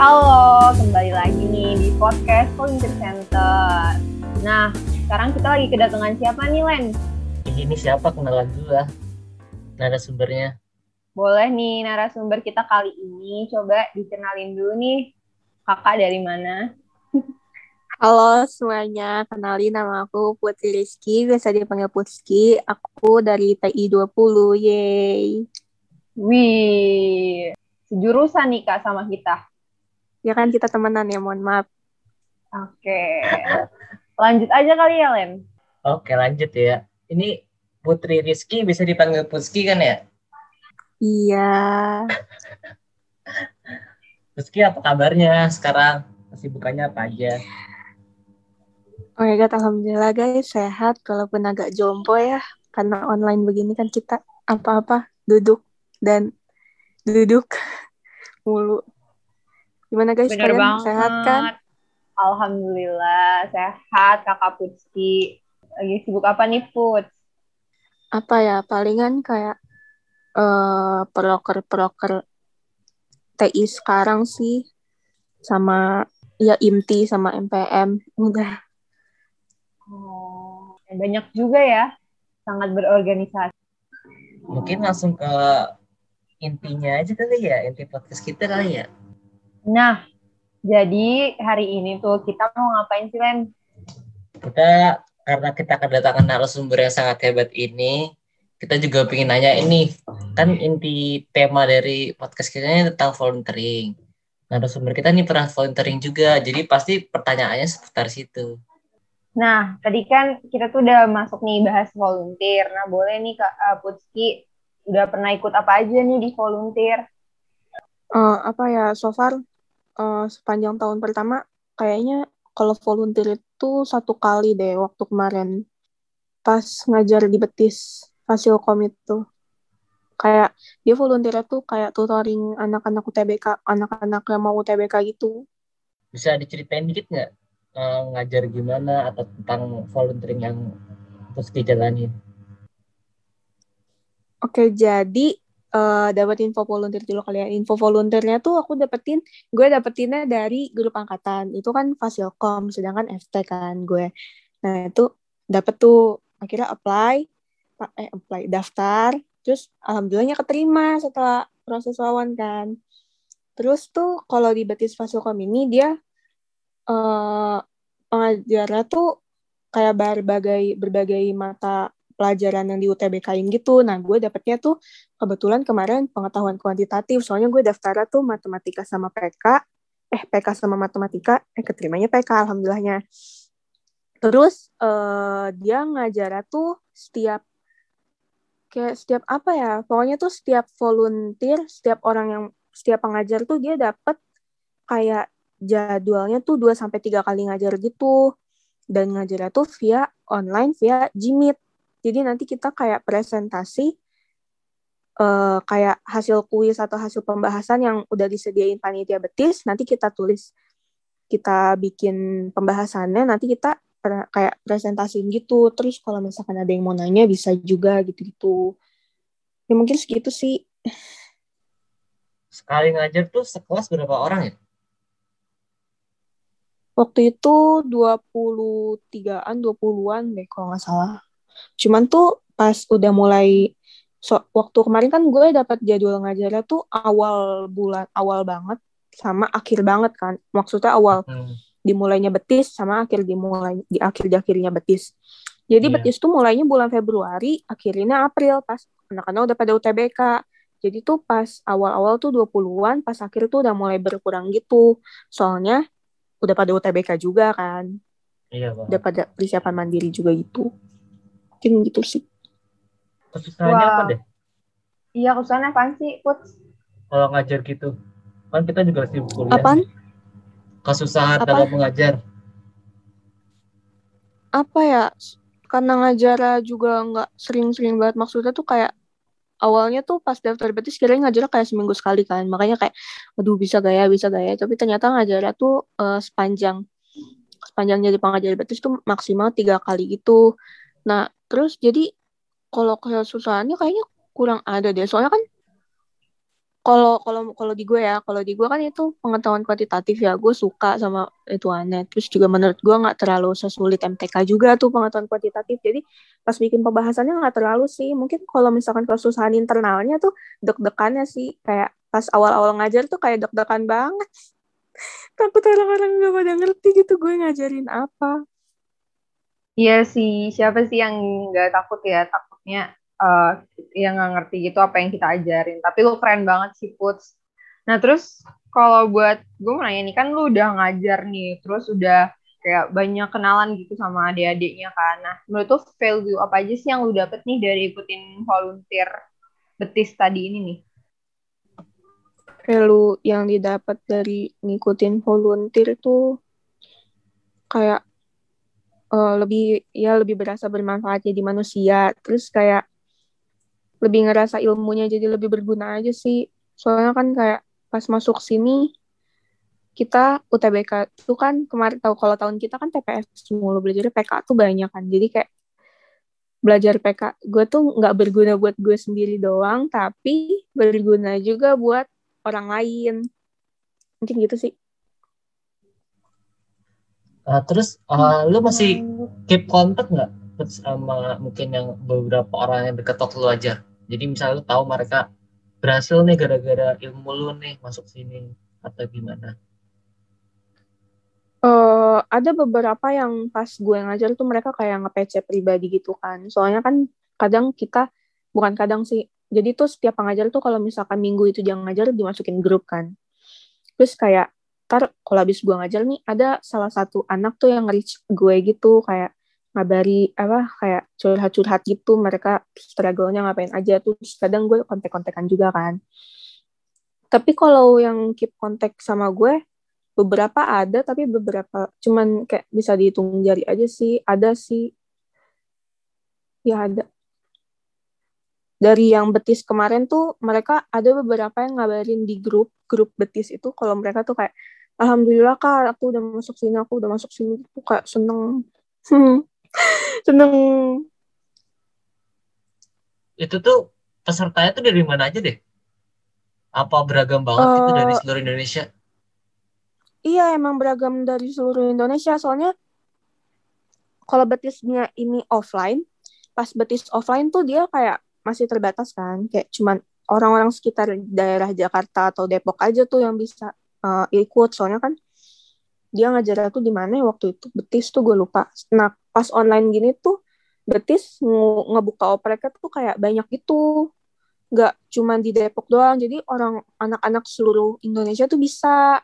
Halo, kembali lagi nih di podcast Volunteer Center. Nah, sekarang kita lagi kedatangan siapa nih, Len? Ini siapa kenalan dulu lah narasumbernya. Boleh nih narasumber kita kali ini, coba dikenalin dulu nih. Kakak dari mana? Halo semuanya, kenalin nama aku Putri Rizky, biasa dipanggil Putski. Aku dari TI 20, yeay. Wih, sejurusan nih Kak sama kita. Ya kan kita temenan ya, mohon maaf. Oke. Lanjut aja kali ya, Len. Oke lanjut ya. Ini Putri Rizky bisa dipanggil Putski kan ya? Iya, Putski apa kabarnya sekarang? Masih bukannya apa aja? oh my god, alhamdulillah guys, sehat. Kalaupun agak jompo ya, karena online begini kan kita apa-apa duduk dan duduk mulu. Gimana guys, Bener kalian banget. sehat kan? Alhamdulillah, sehat Kakak Putski. Lagi sibuk apa nih, Put? Apa ya, palingan kayak eh proker-proker TI sekarang sih, sama ya IMTI sama MPM, udah. Oh, banyak juga ya. Sangat berorganisasi. Mungkin langsung ke intinya aja kali ya, inti podcast kita kali ya. Nah, jadi hari ini tuh kita mau ngapain sih, Len? Kita karena kita kedatangan narasumber yang sangat hebat ini, kita juga pengen nanya ini kan inti tema dari podcast kita ini tentang volunteering. Narasumber kita nih pernah volunteering juga, jadi pasti pertanyaannya seputar situ. Nah, tadi kan kita tuh udah masuk nih bahas volunteer. Nah, boleh nih Kak uh, Putski udah pernah ikut apa aja nih di volunteer? Eh, apa ya so far eh, sepanjang tahun pertama kayaknya kalau volunteer itu satu kali deh waktu kemarin. Pas ngajar di Betis Fasilkom itu kayak dia volunteer tuh kayak tutoring anak-anak UTBK anak-anak yang mau UTBK gitu. Bisa diceritain dikit nggak eh, ngajar gimana atau tentang volunteering yang terus dijalanin? Oke, jadi eh dapat info volunteer dulu kalian. Info volunteernya tuh aku dapetin, gue dapetinnya dari grup angkatan. Itu kan Fasilkom, sedangkan FT kan gue. Nah, itu dapet tuh akhirnya apply, eh apply daftar, terus alhamdulillahnya keterima setelah proses wawan kan. Terus tuh kalau di Betis Fasilkom ini dia eh pengajarnya tuh kayak berbagai berbagai mata pelajaran yang di UTBK-in gitu. Nah, gue dapetnya tuh kebetulan kemarin pengetahuan kuantitatif. Soalnya gue daftarnya tuh matematika sama PK. Eh, PK sama matematika. Eh, keterimanya PK, alhamdulillahnya. Terus, eh, dia ngajarnya tuh setiap kayak setiap apa ya pokoknya tuh setiap volunteer setiap orang yang setiap pengajar tuh dia dapat kayak jadwalnya tuh 2 sampai tiga kali ngajar gitu dan ngajarnya tuh via online via Gmeet jadi nanti kita kayak presentasi eh, kayak hasil kuis atau hasil pembahasan yang udah disediain panitia betis nanti kita tulis. Kita bikin pembahasannya nanti kita pre- kayak presentasiin gitu. Terus kalau misalkan ada yang mau nanya bisa juga gitu-gitu. Ya mungkin segitu sih. Sekali ngajar tuh sekelas berapa orang ya? waktu itu 23-an 20-an deh kalau nggak salah cuman tuh pas udah mulai so, waktu kemarin kan gue dapat jadwal ngajarnya tuh awal bulan awal banget sama akhir banget kan. Maksudnya awal Hmm. dimulainya betis sama akhir dimulai di akhir di akhirnya betis. Jadi Iya. betis tuh mulainya bulan Februari akhirnya April. Pas anak-anak udah pada UTBK jadi tuh pas awal-awal tuh 20-an pas akhir tuh udah mulai berkurang gitu. Soalnya udah pada UTBK juga kan. Iya, Bang. udah pada persiapan mandiri juga gitu mungkin gitu sih Kesusahannya Wah. apa deh? Iya, kesusahannya apaan sih, Put? Kalau ngajar gitu. Kan kita juga sibuk kuliah. apaan Kesusahan Apa? dalam mengajar. apa ya karena ngajarnya juga nggak sering-sering banget maksudnya tuh kayak awalnya tuh pas daftar betis kirain ngajarnya kayak seminggu sekali kan makanya kayak aduh bisa gaya bisa gaya tapi ternyata ngajarnya tuh eh, sepanjang sepanjang jadi pengajar betis tuh maksimal tiga kali gitu nah terus jadi kalau kesusahannya kayaknya kurang ada deh. Soalnya kan kalau kalau kalau di gue ya kalau di gue kan itu pengetahuan kuantitatif ya. Gue suka sama itu aneh terus juga menurut gue nggak terlalu sesulit MTK juga tuh pengetahuan kuantitatif. Jadi pas bikin pembahasannya nggak terlalu sih. Mungkin kalau misalkan kesusahan internalnya tuh deg-degannya sih. Kayak pas awal-awal ngajar tuh kayak deg-degan banget. Takut orang-orang gak pada ngerti gitu gue ngajarin apa Iya sih, siapa sih yang nggak takut ya? Takutnya uh, yang nggak ngerti gitu apa yang kita ajarin. Tapi lu keren banget sih, Puts. Nah, terus kalau buat gue mau nanya nih, kan lu udah ngajar nih, terus udah kayak banyak kenalan gitu sama adik-adiknya kan. Nah, menurut tuh value apa aja sih yang lu dapet nih dari ikutin volunteer betis tadi ini nih? value yang didapat dari ngikutin volunteer itu kayak uh, lebih ya lebih berasa bermanfaat jadi manusia. Terus kayak lebih ngerasa ilmunya jadi lebih berguna aja sih. Soalnya kan kayak pas masuk sini kita UTBK itu kan kemarin tahu kalau tahun kita kan TPS mulu belajar PK tuh banyak kan. Jadi kayak belajar PK gue tuh nggak berguna buat gue sendiri doang tapi berguna juga buat orang lain. Mungkin gitu sih uh, terus uh, lu masih keep kontak nggak? Sama mungkin yang beberapa orang yang dekat waktu lu ajar jadi misalnya lu tahu mereka berhasil nih gara-gara ilmu lu nih masuk sini atau gimana? Uh, ada beberapa yang pas gue ngajar tuh mereka kayak nge pribadi gitu kan. Soalnya kan kadang kita, bukan kadang sih, jadi tuh setiap pengajar tuh kalau misalkan minggu itu jangan ngajar dimasukin grup kan. Terus kayak ntar kalau habis gue ngajar nih ada salah satu anak tuh yang reach gue gitu kayak ngabari apa kayak curhat-curhat gitu mereka struggle-nya ngapain aja. Tuh kadang gue kontek-kontekan juga kan. Tapi kalau yang keep kontak sama gue beberapa ada tapi beberapa cuman kayak bisa dihitung jari aja sih. Ada sih. Ya ada. Dari yang betis kemarin tuh mereka ada beberapa yang ngabarin di grup grup betis itu. Kalau mereka tuh kayak alhamdulillah kak aku udah masuk sini aku udah masuk sini. Tuh kayak seneng. Seneng. Itu tuh pesertanya tuh dari mana aja deh? Apa beragam banget uh, itu dari seluruh Indonesia? iya emang beragam dari seluruh Indonesia. Soalnya kalau betisnya ini offline pas betis offline tuh dia kayak masih terbatas kan. Kayak cuman orang-orang sekitar daerah Jakarta atau Depok aja tuh yang bisa uh, ikut. Soalnya kan dia ngajar tuh di mana ya waktu itu? Betis tuh gue lupa. Nah pas online gini tuh betis ngebuka oprek tuh kayak banyak gitu. Nggak cuman di Depok doang. Jadi orang anak-anak seluruh Indonesia tuh bisa.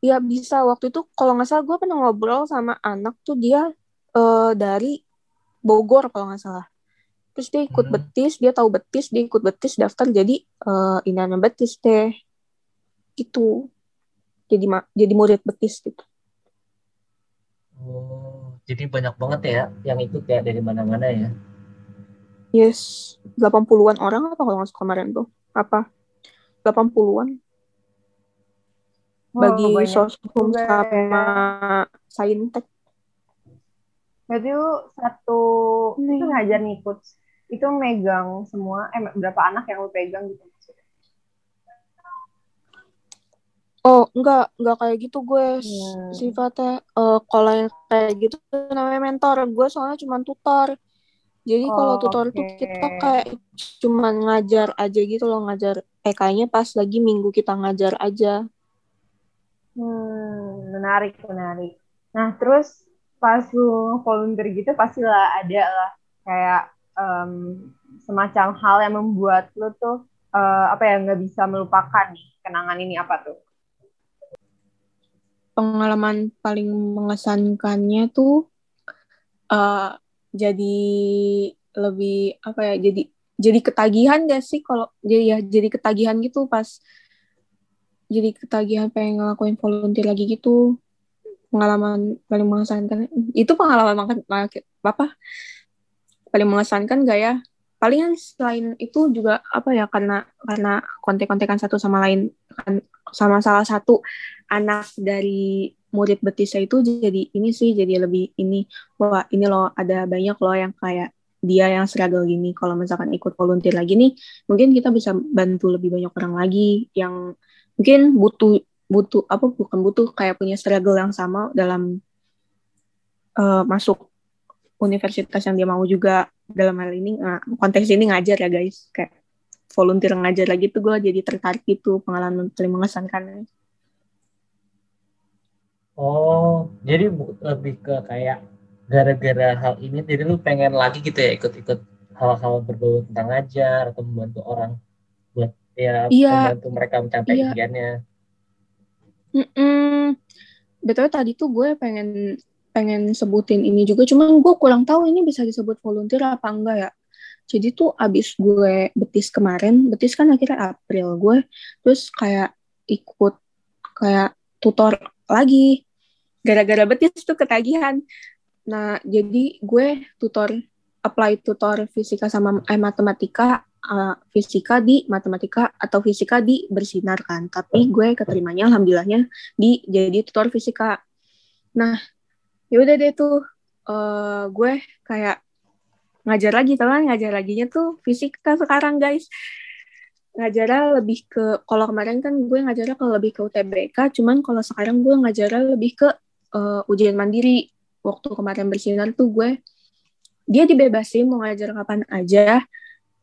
Ya bisa. Waktu itu kalau nggak salah gue pernah ngobrol sama anak tuh dia uh, dari Bogor kalau nggak salah. Terus dia ikut hmm. betis dia tahu betis dia ikut betis daftar jadi uh, ini namanya betis deh gitu. Jadi ma jadi murid betis gitu. Oh jadi banyak banget ya yang ikut ya dari mana-mana ya? Yes 80-an orang apa kalau nggak kemarin tuh? Apa? 80-an bagi oh, sosum sama saintek. Berarti lu satu itu ngajar nih coach itu megang semua eh berapa anak yang lu pegang gitu maksudnya oh enggak enggak kayak gitu gue hmm. sifatnya uh, kalau yang kayak gitu namanya mentor gue soalnya cuma tutor jadi oh, kalau tutor okay. tuh kita kayak cuma ngajar aja gitu loh ngajar eh kayaknya pas lagi minggu kita ngajar aja hmm menarik menarik nah terus pas lu volunteer gitu pastilah ada lah kayak um, semacam hal yang membuat lo tuh uh, apa ya nggak bisa melupakan nih kenangan ini apa tuh? Pengalaman paling mengesankannya tuh uh, jadi lebih apa ya jadi jadi ketagihan gak sih kalau jadi ya jadi ketagihan gitu pas jadi ketagihan pengen ngelakuin volunteer lagi gitu. Pengalaman paling mengesankan itu pengalaman makan apa paling mengesankan gak ya? Palingan selain itu juga apa ya karena karena kontek-kontekan satu sama lain kan sama salah satu anak dari murid betisnya itu jadi ini sih jadi lebih ini bahwa ini loh ada banyak loh yang kayak dia yang struggle gini. Kalau misalkan ikut volunteer lagi nih mungkin kita bisa bantu lebih banyak orang lagi yang mungkin butuh butuh apa bukan butuh kayak punya struggle yang sama dalam uh, masuk universitas yang dia mau juga. Dalam hal ini nah, konteks ini ngajar ya guys. Kayak volunteer ngajar lagi tuh gue jadi tertarik gitu pengalaman paling mengesankan oh jadi lebih ke kayak gara-gara hal ini jadi lu pengen lagi gitu ya ikut-ikut hal-hal berbau tentang ngajar atau membantu orang buat ya iya, membantu mereka mencapai iya. impiannya Mm-mm. Betul tadi tuh gue pengen pengen sebutin ini juga, cuman gue kurang tahu ini bisa disebut volunteer apa enggak ya. Jadi tuh abis gue betis kemarin, betis kan akhirnya April gue, terus kayak ikut kayak tutor lagi. Gara-gara betis tuh ketagihan. Nah, jadi gue tutor, apply tutor fisika sama eh, matematika uh, fisika di matematika atau fisika di bersinar kan tapi gue keterimanya alhamdulillahnya di jadi tutor fisika nah yaudah deh tuh uh, gue kayak ngajar lagi teman ngajar laginya tuh fisika sekarang guys. Ngajarnya lebih ke kalau kemarin kan gue ngajarnya ke lebih ke UTBK cuman kalau sekarang gue ngajarnya lebih ke uh, ujian mandiri. Waktu kemarin bersinar tuh gue dia dibebasin mau ngajar kapan aja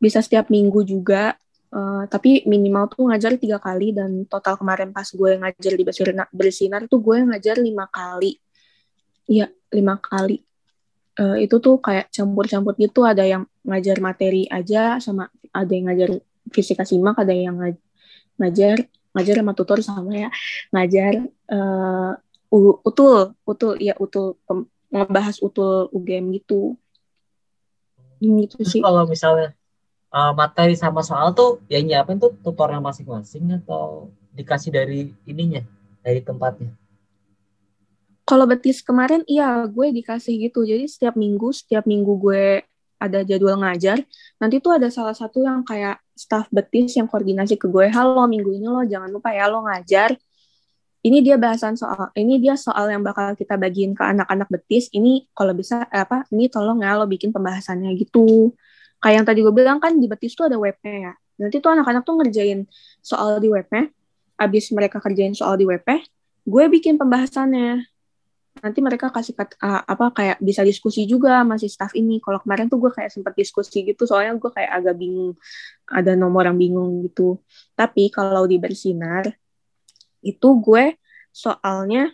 bisa setiap minggu juga. Uh, tapi minimal tuh ngajar tiga kali dan total kemarin pas gue ngajar di bersinar, bersinar tuh gue ngajar lima kali. Iya lima kali uh, itu tuh kayak campur-campur gitu. Ada yang ngajar materi aja sama ada yang ngajar fisika simak ada yang ngajar ngajar sama tutor sama ya ngajar uh, utul utul ya utul ngebahas utul UGM gitu. Gitu sih. kalau misalnya uh, materi sama soal tuh yang nyiapin tuh tutornya masing-masing atau dikasih dari ininya dari tempatnya kalau betis kemarin iya gue dikasih gitu. Jadi setiap minggu setiap minggu gue ada jadwal ngajar nanti tuh ada salah satu yang kayak staff betis yang koordinasi ke gue halo minggu ini lo jangan lupa ya lo ngajar. Ini dia bahasan soal ini dia soal yang bakal kita bagiin ke anak-anak betis. Ini kalau bisa apa ini tolong ya lo bikin pembahasannya gitu. Kayak yang tadi gue bilang kan di Betis tuh ada webnya ya. Nanti tuh anak-anak tuh ngerjain soal di webnya. Abis mereka kerjain soal di webnya gue bikin pembahasannya nanti mereka kasih uh, apa kayak bisa diskusi juga masih staff ini. Kalau kemarin tuh gue kayak sempat diskusi gitu soalnya gue kayak agak bingung ada nomor yang bingung gitu. Tapi kalau di bersinar itu gue soalnya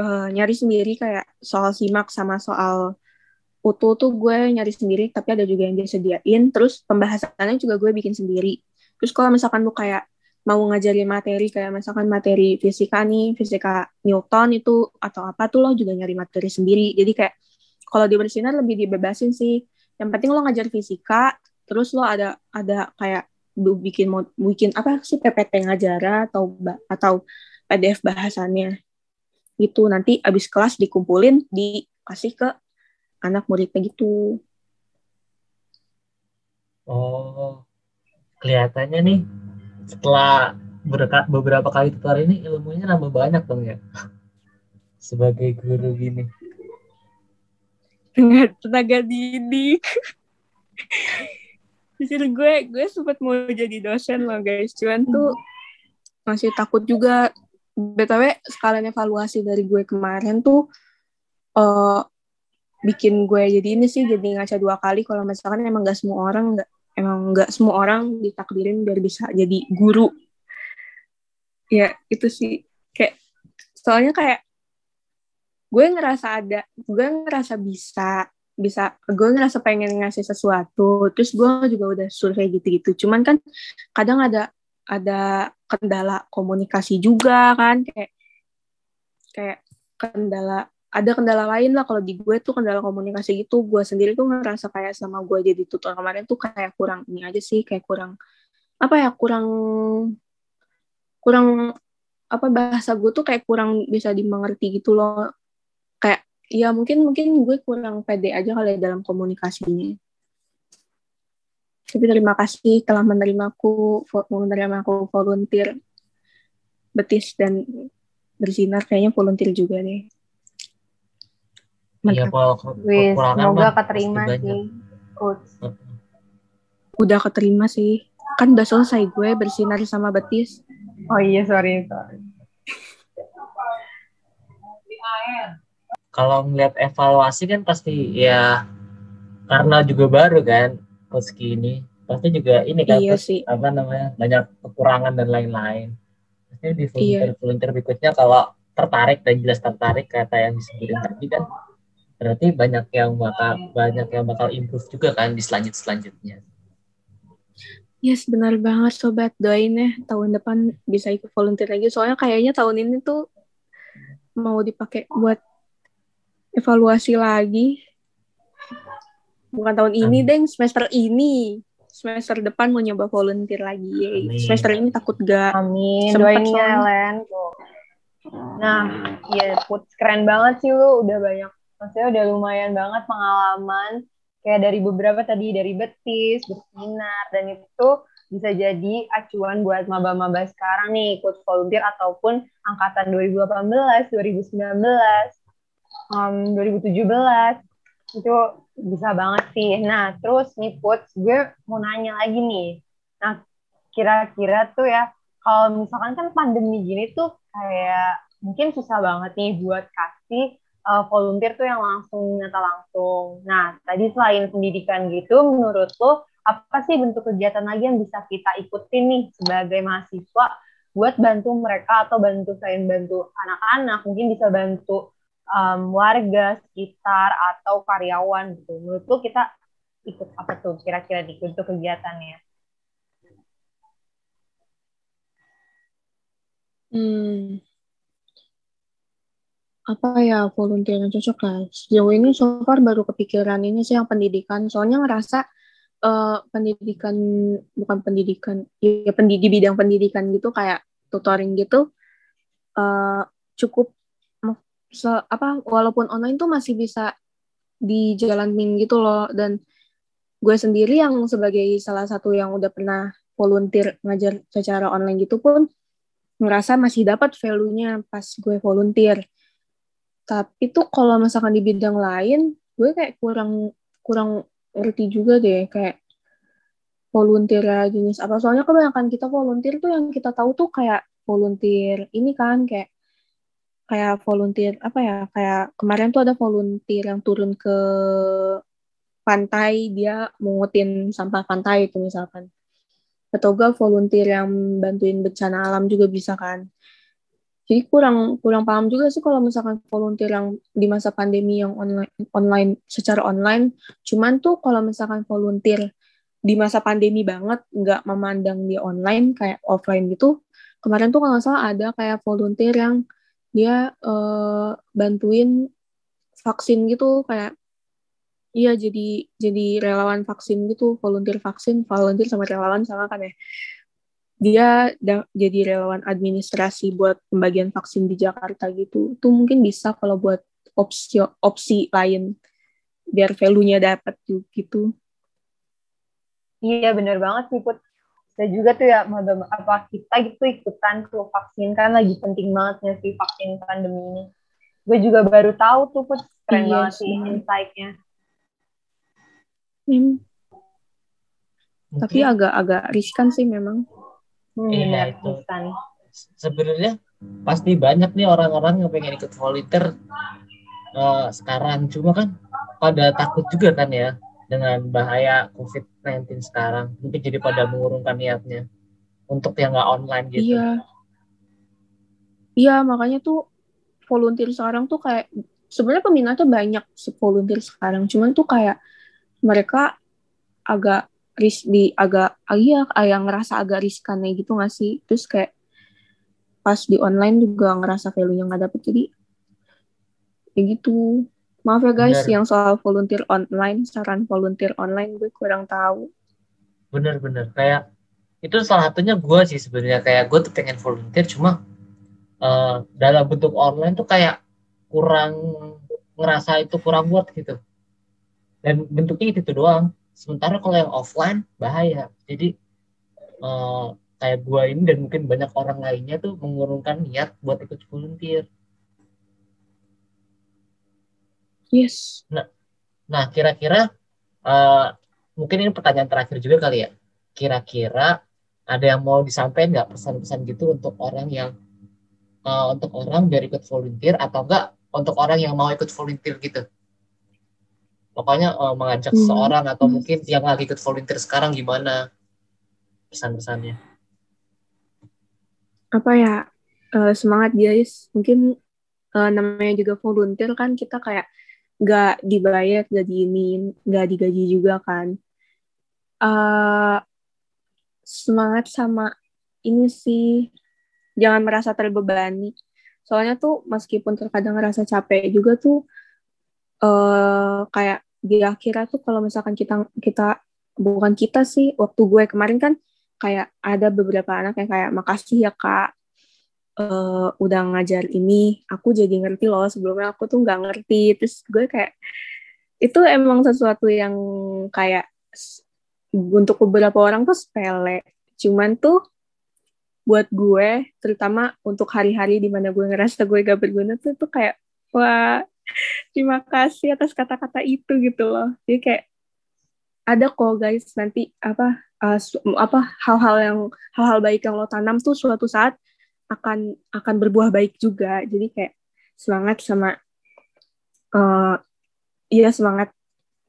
uh, nyari sendiri kayak soal simak sama soal utuh tuh gue nyari sendiri tapi ada juga yang dia sediain terus pembahasannya juga gue bikin sendiri. Terus kalau misalkan lu kayak mau ngajarin materi kayak misalkan materi fisika nih fisika Newton itu atau apa tuh lo juga nyari materi sendiri. Jadi kayak kalau di bersinar lebih dibebasin sih. Yang penting lo ngajar fisika terus lo ada ada kayak bikin mau bikin apa sih PPT ngajara atau atau PDF bahasannya. Itu nanti abis kelas dikumpulin dikasih ke anak muridnya gitu. Oh, kelihatannya nih setelah beberapa kali tutor ini ilmunya nambah banyak dong ya sebagai guru gini. Dengan tenaga didik. Jujur gue, gue sempat mau jadi dosen loh guys, cuman tuh masih takut juga. BTW sekalian evaluasi dari gue kemarin tuh uh, bikin gue jadi ini sih jadi ngaca dua kali kalau misalkan emang gak semua orang nggak nggak semua orang ditakdirin biar bisa jadi guru. Ya itu sih. Kayak soalnya kayak gue ngerasa ada gue ngerasa bisa bisa gue ngerasa pengen ngasih sesuatu terus gue juga udah survei gitu-gitu. Cuman kan kadang ada ada kendala komunikasi juga kan kayak kayak kendala ada kendala lain lah. Kalau di gue tuh kendala komunikasi gitu gue sendiri tuh ngerasa kayak sama gue jadi tutor kemarin tuh kayak kurang ini aja sih kayak kurang apa ya kurang kurang apa bahasa gue tuh kayak kurang bisa dimengerti gitu loh. Kayak ya mungkin mungkin gue kurang pede aja kali dalam komunikasinya. Tapi terima kasih telah menerimaku menerima aku volunteer betis dan bersinar. Kayaknya volunteer juga deh Iya, kalau semoga keterima sih. Coach. Udah keterima sih. Kan udah selesai gue bersinar sama betis. Oh iya, sorry, sorry. Kalau ngeliat evaluasi kan pasti ya karena juga baru kan coach ini pasti juga ini kan Iya sih. apa namanya banyak kekurangan dan lain-lain. Pasti di volunteer Iya. volunteer berikutnya kalau tertarik dan jelas tertarik kata yang disebutin tadi kan berarti banyak yang bakal banyak yang bakal improve juga kan di selanjut selanjutnya. Yes, benar banget sobat. Doain ya tahun depan bisa ikut volunteer lagi. Soalnya kayaknya tahun ini tuh mau dipakai buat evaluasi lagi. Bukan tahun ini, Amin. Deng. Semester ini. Semester depan mau nyoba volunteer lagi. Yeay. Amin. Semester ini takut gak. Amin, doain ya. Len. Nah, iya, Put, keren banget sih lu. Udah banyak, maksudnya udah lumayan banget pengalaman. Kayak dari beberapa tadi, dari betis, bersinar, dan itu bisa jadi acuan buat maba-maba sekarang nih, ikut volunteer ataupun angkatan 2018, 2019, um, 2017. Itu bisa banget sih. Nah, terus nih, Put, gue mau nanya lagi nih. Nah, kira-kira tuh ya, kalau misalkan kan pandemi gini tuh kayak mungkin susah banget nih buat kasih uh, volunteer tuh yang langsung nyata langsung. Nah, tadi selain pendidikan gitu, menurut lo apa sih bentuk kegiatan lagi yang bisa kita ikutin nih sebagai mahasiswa buat bantu mereka atau bantu selain bantu anak-anak, mungkin bisa bantu um, warga sekitar atau karyawan gitu. Menurut lo kita ikut apa tuh kira-kira di bentuk kegiatannya? Apa ya volunteer yang cocok lah. Sejauh ini so far baru kepikiran ini sih yang pendidikan. Soalnya ngerasa eh, pendidikan, bukan pendidikan, ya pendi- di bidang pendidikan gitu kayak tutoring gitu, eh, cukup se apa walaupun online tuh masih bisa dijalanin gitu loh dan gue sendiri yang sebagai salah satu yang udah pernah volunteer ngajar secara online gitu pun ngerasa masih dapat value-nya pas gue volunteer. Tapi tuh kalau misalkan di bidang lain, gue kayak kurang kurang ngerti juga deh kayak volunteer jenis apa. Soalnya kebanyakan kita volunteer tuh yang kita tahu tuh kayak volunteer ini kan kayak kayak volunteer apa ya kayak kemarin tuh ada volunteer yang turun ke pantai dia mungutin sampah pantai itu misalkan atau enggak volunteer yang bantuin bencana alam juga bisa kan jadi kurang kurang paham juga sih kalau misalkan volunteer yang di masa pandemi yang online online secara online. Cuman tuh kalau misalkan volunteer di masa pandemi banget nggak memandang dia online kayak offline gitu kemarin tuh kalau salah ada kayak volunteer yang dia eh, bantuin vaksin gitu kayak iya jadi jadi relawan vaksin gitu volunteer vaksin volunteer sama relawan sama kan ya dia da- jadi relawan administrasi buat pembagian vaksin di Jakarta gitu itu mungkin bisa kalau buat opsi opsi lain biar value-nya dapat tuh gitu Iya bener banget sih Put. Bisa juga tuh ya apa kita gitu ikutan tuh vaksin kan lagi penting banget ya sih vaksin pandemi ini. Gue juga baru tahu tuh Put. Keren Iya banget sih insight-nya. Hmm, tapi agak-agak riskan sih memang Hmm, Iya, itu. Sebenarnya pasti banyak nih orang-orang yang pengen ikut volunteer eh, sekarang. Cuma kan pada takut juga kan ya dengan bahaya COVID-19 sekarang. Mungkin jadi pada mengurungkan niatnya untuk yang nggak online gitu. Iya. Iya, makanya tuh volunteer sekarang tuh kayak sebenarnya peminatnya banyak volunteer sekarang, cuman tuh kayak mereka agak ris di agak ah, iya yang ngerasa agak riskannya gitu nggak sih? Terus kayak pas di online juga ngerasa value-nya nggak dapet jadi ya gitu. Maaf ya guys Benar. yang soal volunteer online, saran volunteer online gue kurang tahu. bener-bener kayak itu salah satunya gue sih sebenarnya kayak gue tuh pengen volunteer cuma eh, dalam bentuk online tuh kayak kurang ngerasa itu kurang buat gitu dan bentuknya itu, itu doang sementara kalau yang offline bahaya jadi eh, kayak gue ini dan mungkin banyak orang lainnya tuh mengurungkan niat buat ikut volunteer Yes. nah kira-kira eh, mungkin ini pertanyaan terakhir juga kali ya. Kira-kira ada yang mau disampaikan nggak pesan-pesan gitu untuk orang yang uh, untuk orang biar ikut volunteer atau enggak untuk orang yang mau ikut volunteer gitu? Pokoknya uh, mengajak hmm. seorang atau mungkin yang lagi ikut volunteer sekarang gimana pesan-pesannya? Apa ya? Uh, semangat guys. Mungkin uh, namanya juga volunteer kan kita kayak nggak dibayar, nggak diinin, nggak digaji juga kan. Uh, semangat sama ini sih jangan merasa terbebani. Soalnya tuh meskipun terkadang ngerasa capek juga tuh uh, kayak di akhirnya tuh kalau misalkan kita kita bukan kita sih waktu gue kemarin kan kayak ada beberapa anak yang kayak makasih ya kak. Uh, udah ngajar ini. Aku jadi ngerti loh sebelumnya aku tuh nggak ngerti. Terus gue kayak itu emang sesuatu yang kayak untuk beberapa orang tuh sepele. Cuman tuh buat gue terutama untuk hari-hari di mana gue ngerasa gue gak berguna tuh tuh kayak wah terima kasih atas kata-kata itu gitu loh. Jadi kayak ada kok guys nanti apa uh, apa hal-hal yang hal-hal baik yang lo tanam tuh suatu saat akan akan berbuah baik juga. Jadi kayak semangat sama uh, iya semangat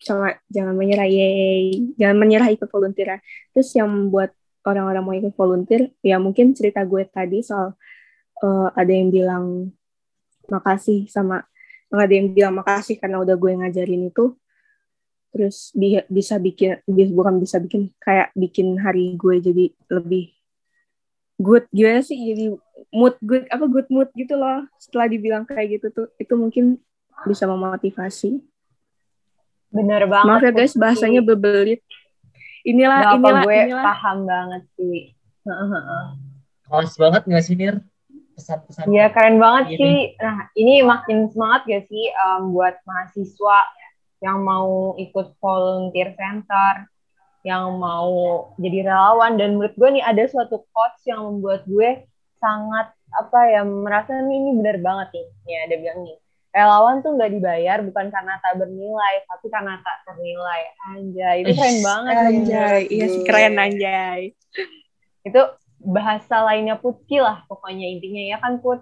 sama jangan menyerah yeay jangan menyerah ikut volunteer ya. terus yang membuat orang-orang mau ikut volunteer ya mungkin cerita gue tadi soal uh, ada yang bilang makasih sama nggak ada yang bilang makasih karena udah gue ngajarin itu. Terus bi bisa bikin bukan bisa bikin kayak bikin hari gue jadi lebih good. Gimana sih? Jadi mood good apa good mood gitu loh. Setelah dibilang kayak gitu tuh itu mungkin bisa memotivasi. Bener banget maaf ya guys bahasanya bebelit inilah Gak inilah gue inilah. paham banget sih. Kelas banget nggak sih Nir pesan-pesan Iya keren banget ini. sih. nah ini makin semangat gak sih um, buat mahasiswa yang mau ikut volunteer center yang mau jadi relawan? Dan menurut gue nih ada suatu quotes yang membuat gue sangat apa ya merasa nih ini benar banget nih. Ya ada bilang nih relawan tuh nggak dibayar bukan karena tak bernilai tapi karena tak ternilai. Anjay itu keren banget anjay iya sih keren anjay. Itu bahasa lainnya putki lah pokoknya intinya ya kan put?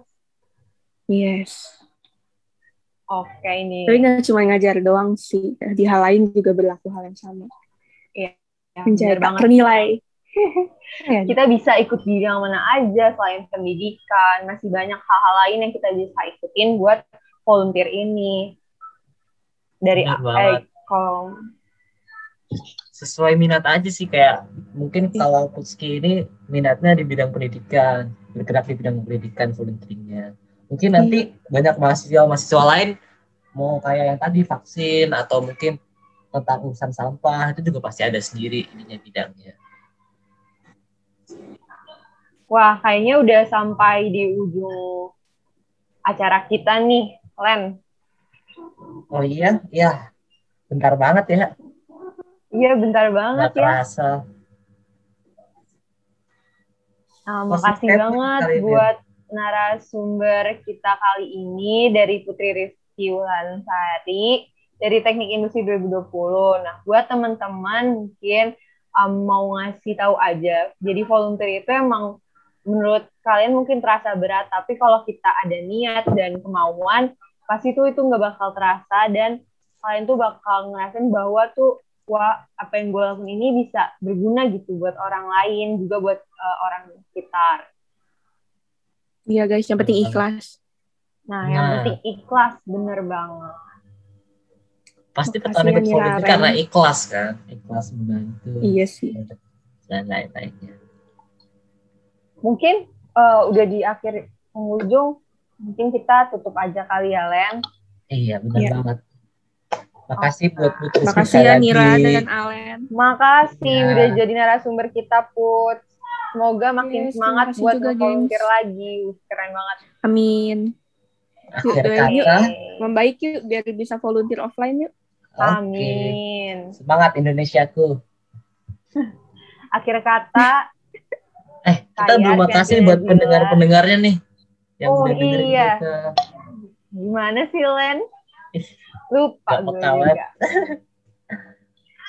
Yes. Oke ini. Tapi nggak cuma ngajar doang sih. Di hal lain juga berlaku hal yang sama. Ya, menjadi ternilai. ya, kita bisa ikut di yang mana aja selain pendidikan, masih banyak hal-hal lain yang kita bisa ikutin buat volunteer ini. Dari eh, kalau sesuai minat aja sih kayak mungkin kalau Putski ini minatnya di bidang pendidikan, bergerak di bidang pendidikan volunteeringnya. Mungkin nanti hmm. banyak mahasiswa mahasiswa lain mau kayak yang tadi vaksin atau mungkin tentang urusan sampah itu juga pasti ada sendiri ininya bidangnya. Wah, kayaknya udah sampai di ujung acara kita nih, Len. Oh iya, iya. Bentar banget ya. Iya, bentar banget Gak ya. terasa. Nah, makasih banget buat narasumber kita kali ini dari Putri Rizky Wulansari dari Teknik Industri 2020. Nah, buat teman-teman mungkin um, mau ngasih tahu aja. Jadi volunteer itu emang menurut kalian mungkin terasa berat, tapi kalau kita ada niat dan kemauan, pasti tuh itu nggak bakal terasa dan kalian tuh bakal ngerasain bahwa tuh wah apa yang gue lakukan ini bisa berguna gitu buat orang lain juga buat uh, orang sekitar. Iya guys, yang penting ikhlas. Nah, yang nah. penting ikhlas bener banget. Pasti petani politik karena ikhlas kan? Ikhlas membantu. Iya sih. Dan lain-lainnya. Mungkin uh, udah di akhir penghujung mungkin kita tutup aja kali ya Len. Iya benar iya. banget makasih oh, buat Put makasih ya Nira dan Alen makasih ya. udah jadi narasumber kita Put semoga makin yes, semangat buat volunteer lagi keren banget amin Akhir yuk, kata. Yuk, membaik yuk biar bisa volunteer offline yuk. Amin. Okay. Semangat Indonesiaku. Akhir kata. eh, kita belum makasih buat pendengar-pendengarnya nih. Yang oh udah iya. Kita. Gimana sih Len? Lupa gue juga.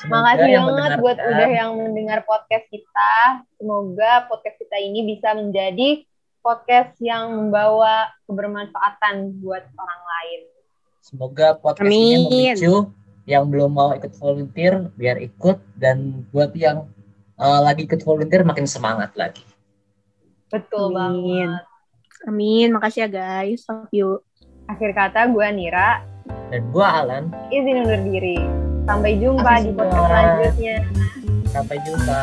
Makasih yang banget buat udah yang mendengar podcast kita. Semoga podcast kita ini bisa menjadi podcast yang membawa kebermanfaatan buat orang lain. Semoga podcast ini Amin. memicu yang belum mau ikut volunteer biar ikut dan buat yang uh, lagi ikut volunteer makin semangat lagi. Betul Amin. banget. Amin. Makasih ya guys. Love you. Akhir kata gue Nira, Dan gua Alan, izin undur diri. Sampai jumpa di podcast selanjutnya. sampai jumpa.